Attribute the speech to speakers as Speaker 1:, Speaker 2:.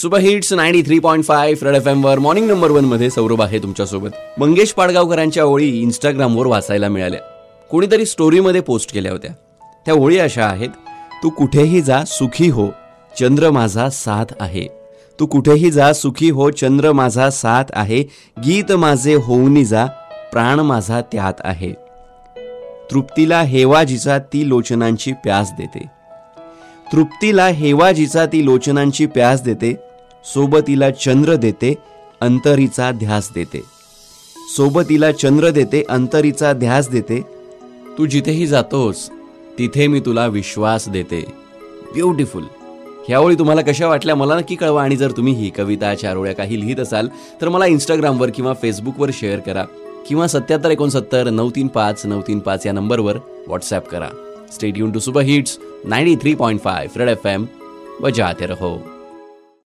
Speaker 1: Super hits ninety three point five red F वर morning number वनमध्ये सौरभ आहे तुमच्यासोबत. मंगेश पाडगावकरांच्या ओळी इंस्टाग्रामवर वाचायला मिळाल्या. कोणीतरी स्टोरीमध्ये पोस्ट केल्या होत्या. त्या ओळी अशा आहेत. तू कुठेही जा सुखी हो चंद्र माझा साथ आहे. तू कुठेही जा सुखी हो चंद्र माझा साथ आहे. गीत माझे होऊनी जा प्राण माझा त्यात आहे. तृप्तीला हेवाजीचा ती लोचनांची प्यास देते. तृप्तीला हेवाजीचा ती लोचनांची प्यास देते. सोबतीला चंद्र देते अंतरीचा ध्यास देते. सोबतीला चंद्र देते अंतरीचा ध्यास देते. तू जिथेही जातोस तिथे मी तुला विश्वास देते. ब्युटिफुल ह्यावेळी तुम्हाला कशा वाटल्या मला नक्की कळवा आणि जर तुम्ही ही कविता चारोळ्या काही लिहित असाल तर मला इंस्टाग्रामवर किंवा फेसबुकवर शेअर करा किंवा सत्याहत्तर एकोणसत्तर नऊ तीन पाच नऊ तीन पाच या नंबरवर व्हॉट्सॲप करा. Stay युन to super hits ninety three point five red F M बजाते रहो.